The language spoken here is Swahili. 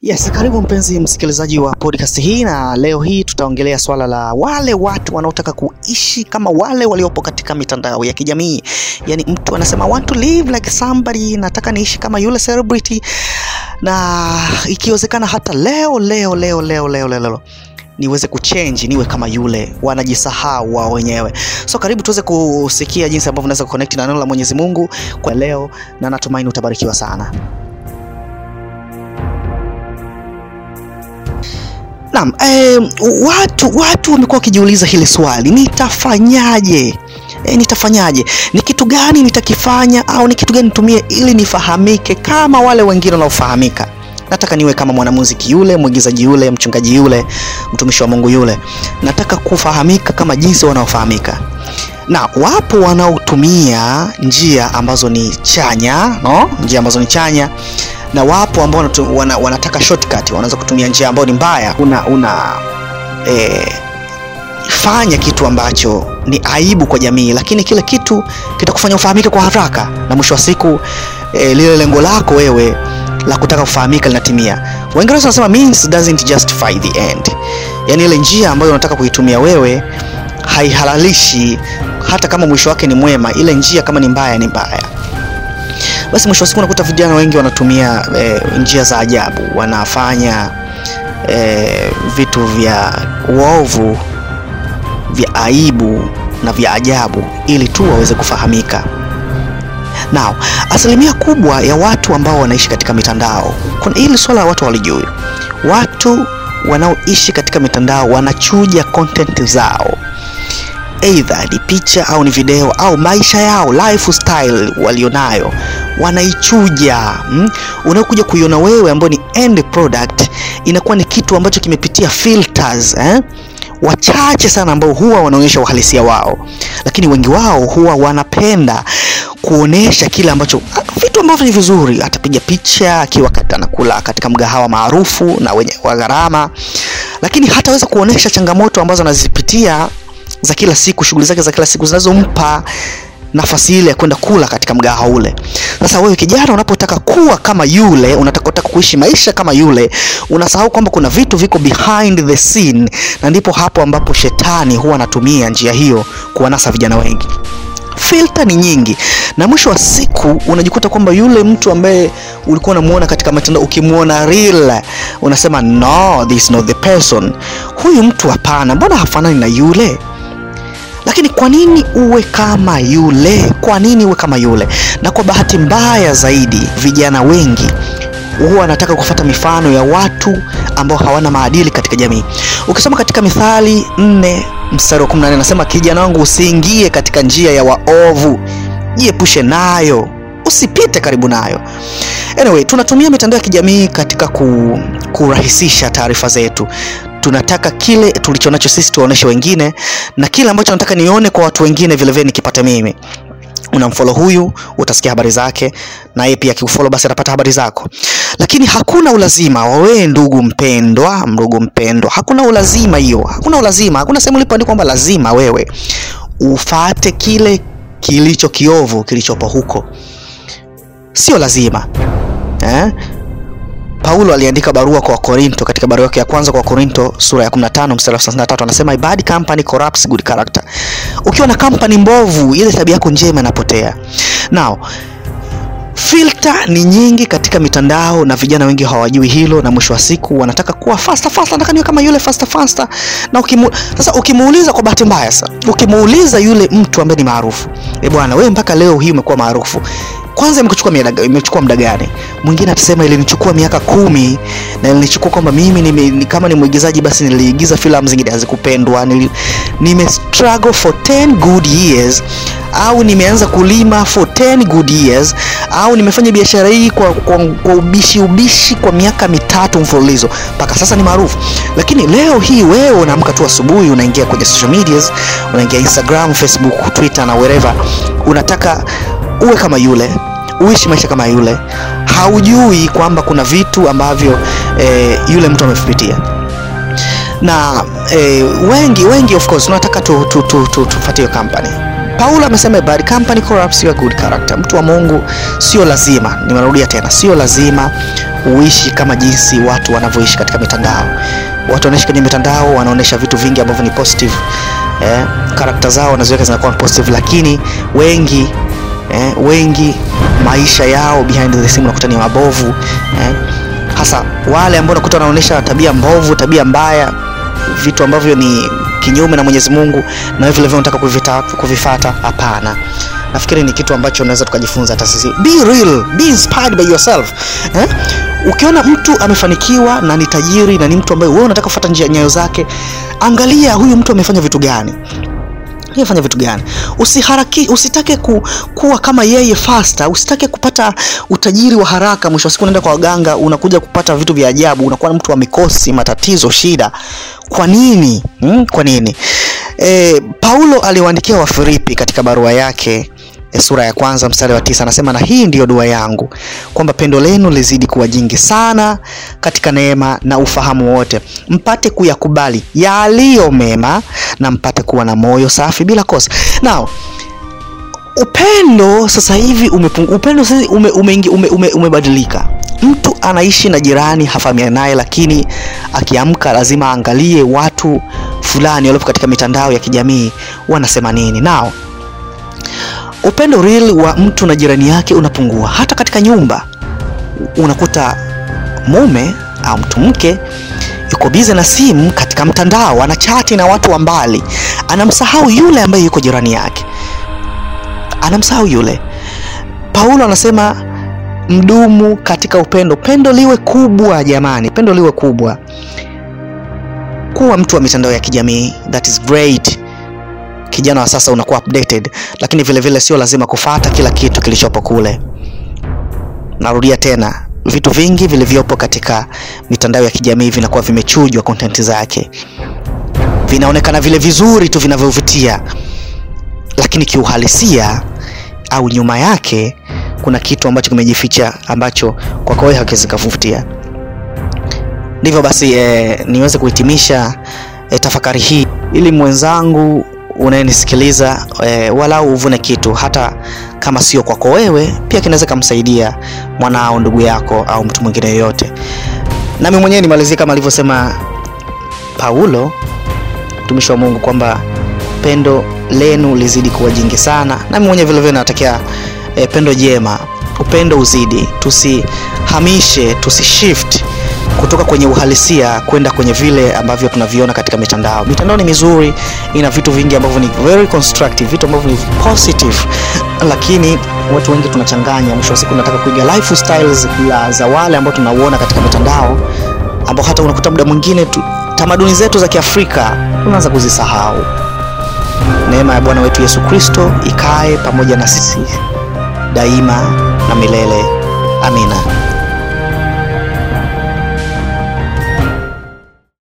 Yes, karibu mpenzi msikilizaji wa podcast hii, na leo hii tutaongelea swala la wale watu wanaotaka kuishi kama wale waliopo katika mitandao ya kijamii. Yaani mtu anasema want to live like somebody, nataka niishi kama yule celebrity, na ikiwezekana hata leo leo leo leo leo leo, leo niweze kuchange niwe kama yule, wanajisahau wao wenyewe. So karibu tuweze kusikia jinsi ambavyo unaweza kuconnect na neno la Mwenyezi Mungu kwa leo, na natumaini utabarikiwa sana. Naam, eh, watu watu wamekuwa wakijiuliza hili swali, nitafanyaje? E, nitafanyaje? Ni kitu gani nitakifanya au ni kitu gani nitumie ili nifahamike kama wale wengine wanaofahamika? Nataka niwe kama mwanamuziki yule, mwigizaji yule, mchungaji yule, mtumishi wa Mungu yule. Nataka kufahamika kama jinsi wanaofahamika. Na wapo wanaotumia njia ambazo ni chanya, no? Njia ambazo ni chanya na wapo ambao wana, wanataka shortcut, wanaweza kutumia njia ambayo ni mbaya. Una, una eh, fanya kitu ambacho ni aibu kwa jamii, lakini kile kitu kitakufanya ufahamike kwa haraka, na mwisho wa siku eh, lile lengo lako wewe la kutaka kufahamika linatimia. Waingereza wanasema means doesn't justify the end, yaani ile njia ambayo unataka kuitumia wewe haihalalishi hata kama mwisho wake ni mwema, ile njia kama ni mbaya ni mbaya basi mwisho wa siku unakuta vijana wengi wanatumia e, njia za ajabu, wanafanya e, vitu vya uovu vya aibu na vya ajabu ili tu waweze kufahamika. Now, asilimia kubwa ya watu ambao wanaishi katika mitandao, kuna hili swala watu walijui, watu wanaoishi katika mitandao wanachuja content zao. Eidha ni picha au ni video au maisha yao lifestyle walionayo wanaichuja. Mm? Unaokuja kuiona wewe ambao ni end product inakuwa ni kitu ambacho kimepitia filters eh? Wachache sana ambao huwa wanaonyesha uhalisia wao, lakini wengi wao huwa wanapenda kuonesha kile ambacho vitu ambavyo ni vizuri. Atapiga picha akiwa anakula katika mgahawa maarufu na wenye wa gharama, lakini hataweza kuonesha changamoto ambazo anazipitia za kila siku, shughuli zake za kila siku zinazompa nafasi ile ya kwenda kula katika mgahawa ule. Sasa wewe kijana, unapotaka kuwa kama yule, unataka kuishi maisha kama yule, unasahau kwamba kuna vitu viko behind the scene, na ndipo hapo ambapo shetani huwa anatumia njia hiyo kuwanasa vijana wengi. Filter ni nyingi, na mwisho wa siku unajikuta kwamba yule mtu ambaye ulikuwa unamuona katika mitandao, ukimwona real unasema no, this is not the person. Huyu mtu hapana, mbona hafanani na yule? Lakini kwa nini uwe kama yule? Kwa nini uwe kama yule? Na kwa bahati mbaya zaidi, vijana wengi huwa wanataka kufuata mifano ya watu ambao hawana maadili katika jamii. Ukisoma katika Mithali nne mstari wa 14 anasema, kijana wangu, usiingie katika njia ya waovu, jiepushe nayo, usipite karibu nayo. Anyway, tunatumia mitandao ya kijamii katika ku, kurahisisha taarifa zetu. Tunataka kile tulichonacho sisi tuwaoneshe wengine, na kile ambacho nataka nione kwa watu wengine vilevile vile nikipate mimi. Unamfollow huyu, utasikia habari zake, na yeye pia akikufollow basi atapata habari zako. Lakini hakuna ulazima wa wewe, ndugu mpendwa, ndugu mpendwa, hakuna ulazima hiyo, hakuna ulazima, hakuna sehemu ilipoandikwa kwamba lazima wewe ufate kile kilicho kiovu kilichopo huko, sio lazima eh? Paulo aliandika barua kwa Korinto katika barua yake ya kwanza kwa Korinto sura ya 15 mstari wa 33 anasema bad company corrupts good character. Ukiwa na company mbovu, ile tabia yako njema inapotea. Now, filter ni nyingi katika mitandao na vijana wengi hawajui hilo, na mwisho wa siku wanataka kuwa faster faster, nataka niwe kama yule faster faster. Na ukimu, sasa ukimuuliza kwa bahati mbaya sasa, ukimuuliza yule mtu ambaye ni maarufu, eh bwana, wewe mpaka leo hii umekuwa maarufu kwanza imekuchukua imechukua muda gani? Mwingine atasema ilinichukua miaka kumi na ilinichukua kwamba mimi nime, ni kama ni mwigizaji basi niliigiza filamu zingine hazikupendwa, nime struggle for 10 good years, au nimeanza kulima for 10 good years, au nimefanya biashara hii kwa, kwa, kwa ubishi ubishi kwa miaka mitatu mfululizo mpaka sasa ni maarufu. Lakini leo hii wewe unaamka tu asubuhi, unaingia kwenye social medias, unaingia Instagram, Facebook, Twitter na wherever, unataka uwe kama yule uishi maisha kama yule, haujui kwamba kuna vitu ambavyo e, yule mtu amevipitia na e, wengi wengi of course tunataka tu, tu, tu, tu, tufuatie hiyo company. Paulo amesema bad company corrupts your good character. Mtu wa Mungu sio lazima, nimerudia tena, sio lazima uishi kama jinsi watu wanavyoishi katika mitandao. Watu wanaishi kwenye mitandao wanaonyesha vitu vingi ambavyo ni positive eh, karakta zao wanaziweka zinakuwa positive, lakini wengi eh, wengi maisha yao behind the scene unakuta ni mabovu eh, hasa wale ambao unakuta wanaonyesha tabia mbovu, tabia mbaya, vitu ambavyo ni kinyume na Mwenyezi Mungu, na vile vile unataka kuvifata. Hapana, nafikiri ni kitu ambacho unaweza tukajifunza hata sisi. Be real, be inspired by yourself eh? Ukiona mtu amefanikiwa na ni tajiri na ni mtu ambaye wewe unataka kufuata njia nyayo zake, angalia huyu mtu amefanya vitu gani fanya vitu gani? Usiharaki, usitake ku, kuwa kama yeye faster, usitake kupata utajiri wa haraka. Mwisho wa siku unaenda kwa waganga, unakuja kupata vitu vya ajabu, unakuwa mtu wa mikosi, matatizo, shida. Kwa nini? Hmm? Kwa nini? E, Paulo aliwaandikia Wafilipi katika barua yake sura ya kwanza mstari wa tisa anasema, na hii ndiyo dua yangu kwamba pendo lenu lizidi kuwa jingi sana katika neema na ufahamu wote, mpate kuyakubali yaliyo mema na mpate kuwa na moyo safi bila kosa. Now, upendo sasa hivi upendo sasa ume, ume, ume, ume. Mtu anaishi na jirani hafahamiani naye, lakini akiamka lazima aangalie watu fulani waliopo katika mitandao ya kijamii wanasema nini. Now, upendo real wa mtu na jirani yake unapungua. Hata katika nyumba unakuta mume au mtu mke yuko bize na simu katika mtandao, anachati na watu wa mbali, anamsahau yule ambaye yuko jirani yake, anamsahau yule. Paulo anasema mdumu katika upendo, pendo liwe kubwa jamani, pendo liwe kubwa. Kuwa mtu wa mitandao ya kijamii, that is great. Kijana wa sasa unakuwa updated, lakini vile vile sio lazima kufata kila kitu kilichopo kule. Narudia tena, vitu vingi vilivyopo katika mitandao ya kijamii vinakuwa vimechujwa content zake, vinaonekana vile vizuri tu vinavyovutia, lakini kiuhalisia au nyuma yake kuna kitu ambacho kimejificha ambacho kwako wewe hakiwezi kuvutia. Ndivyo basi eh, niweze kuhitimisha eh, tafakari hii ili mwenzangu unayenisikiliza e, walau uvune kitu, hata kama sio kwako wewe, pia kinaweza kumsaidia mwanao, ndugu yako, au mtu mwingine yoyote. Nami mwenyewe nimalizie kama alivyosema Paulo mtumishi wa Mungu kwamba pendo lenu lizidi kuwa jingi sana. Nami mwenyewe vile vile natakia e, pendo jema, upendo uzidi, tusihamishe, tusishift kutoka kwenye uhalisia kwenda kwenye vile ambavyo tunaviona katika mitandao. Mitandao ni mizuri, ina vitu vingi ambavyo ni very constructive, vitu ambavyo ni positive, lakini watu wengi tunachanganya. Mwisho wa siku nataka kuiga lifestyles za wale ambao tunauona katika mitandao, ambao hata unakuta muda mwingine tamaduni zetu za Kiafrika tunaanza kuzisahau. Neema ya Bwana wetu Yesu Kristo ikae pamoja na sisi daima na milele. Amina.